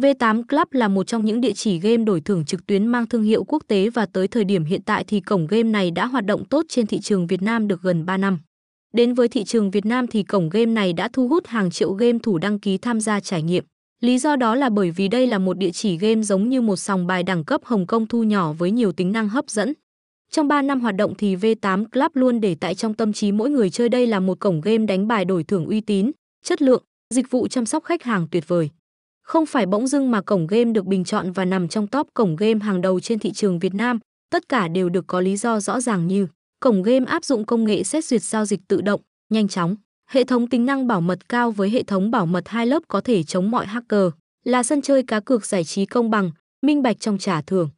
V8 Club là một trong những địa chỉ game đổi thưởng trực tuyến mang thương hiệu quốc tế và tới thời điểm hiện tại thì cổng game này đã hoạt động tốt trên thị trường Việt Nam được gần 3 năm. Đến với thị trường Việt Nam thì cổng game này đã thu hút hàng triệu game thủ đăng ký tham gia trải nghiệm. Lý do đó là bởi vì đây là một địa chỉ game giống như một sòng bài đẳng cấp Hồng Kông thu nhỏ với nhiều tính năng hấp dẫn. Trong 3 năm hoạt động thì V8 Club luôn để tại trong tâm trí mỗi người chơi đây là một cổng game đánh bài đổi thưởng uy tín, chất lượng, dịch vụ chăm sóc khách hàng tuyệt vời. Không phải bỗng dưng mà cổng game được bình chọn và nằm trong top cổng game hàng đầu trên thị trường Việt Nam, tất cả đều được có lý do rõ ràng như cổng game áp dụng công nghệ xét duyệt giao dịch tự động, nhanh chóng, hệ thống tính năng bảo mật cao với hệ thống bảo mật hai lớp có thể chống mọi hacker, là sân chơi cá cược giải trí công bằng, minh bạch trong trả thưởng.